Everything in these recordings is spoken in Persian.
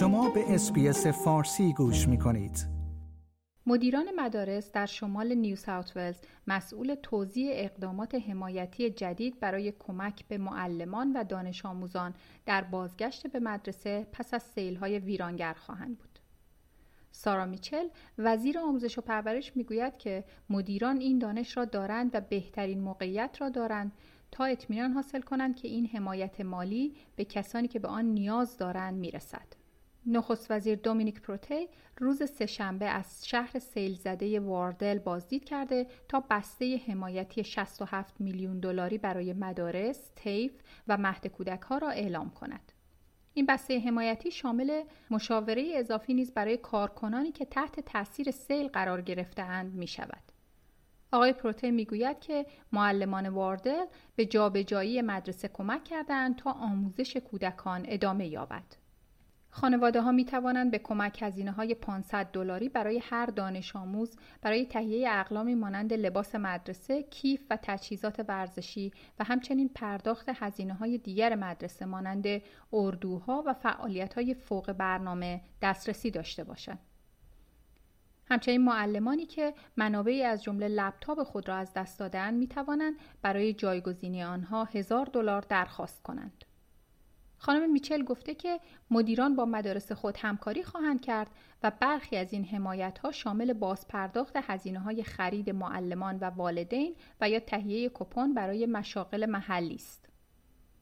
شما به SBS فارسی گوش می کنید. مدیران مدارس در شمال نیو ساوت ولز مسئول توزیع اقدامات حمایتی جدید برای کمک به معلمان و دانش آموزان در بازگشت به مدرسه پس از سیلهای ویرانگر خواهند بود. سارا میچل وزیر آموزش و پرورش می‌گوید که مدیران این دانش را دارند و بهترین موقعیت را دارند تا اطمینان حاصل کنند که این حمایت مالی به کسانی که به آن نیاز دارند می‌رسد. نخست وزیر دومینیک پروتی روز سهشنبه از شهر سیل زده واردل بازدید کرده تا بسته حمایتی 67 میلیون دلاری برای مدارس، طیف و مهد کودک ها را اعلام کند. این بسته حمایتی شامل مشاوره اضافی نیز برای کارکنانی که تحت تاثیر سیل قرار گرفتهاند می شود. آقای پروته می‌گوید که معلمان واردل به جابجایی مدرسه کمک کردند تا آموزش کودکان ادامه یابد. خانواده ها می توانند به کمک هزینه های 500 دلاری برای هر دانش آموز برای تهیه اقلامی مانند لباس مدرسه، کیف و تجهیزات ورزشی و همچنین پرداخت هزینه های دیگر مدرسه مانند اردوها و فعالیت های فوق برنامه دسترسی داشته باشند. همچنین معلمانی که منابعی از جمله لپتاپ خود را از دست دادن می توانند برای جایگزینی آنها هزار دلار درخواست کنند. خانم میچل گفته که مدیران با مدارس خود همکاری خواهند کرد و برخی از این حمایت ها شامل بازپرداخت هزینه های خرید معلمان و والدین و یا تهیه کپون برای مشاغل محلی است.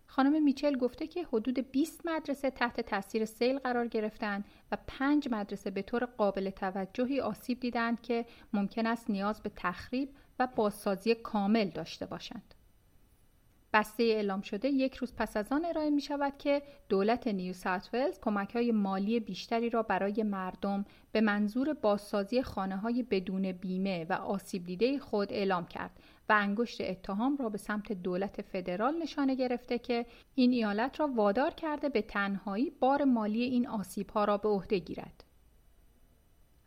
خانم میچل گفته که حدود 20 مدرسه تحت تاثیر سیل قرار گرفتند و 5 مدرسه به طور قابل توجهی آسیب دیدند که ممکن است نیاز به تخریب و بازسازی کامل داشته باشند. بسته اعلام شده یک روز پس از آن ارائه می شود که دولت نیو ساوت ولز کمک های مالی بیشتری را برای مردم به منظور بازسازی خانه های بدون بیمه و آسیب دیده خود اعلام کرد و انگشت اتهام را به سمت دولت فدرال نشانه گرفته که این ایالت را وادار کرده به تنهایی بار مالی این آسیب ها را به عهده گیرد.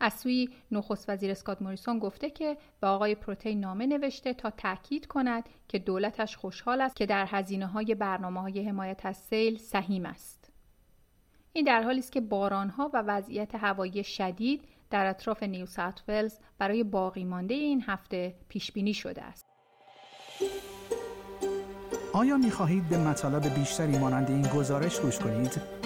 از سوی نخست وزیر اسکات موریسون گفته که به آقای پروتین نامه نوشته تا تاکید کند که دولتش خوشحال است که در هزینه های برنامه های حمایت از سیل سهیم است. این در حالی است که بارانها و وضعیت هوایی شدید در اطراف نیو ساوت ولز برای باقی مانده این هفته پیش بینی شده است. آیا می خواهید به مطالب بیشتری مانند این گزارش گوش کنید؟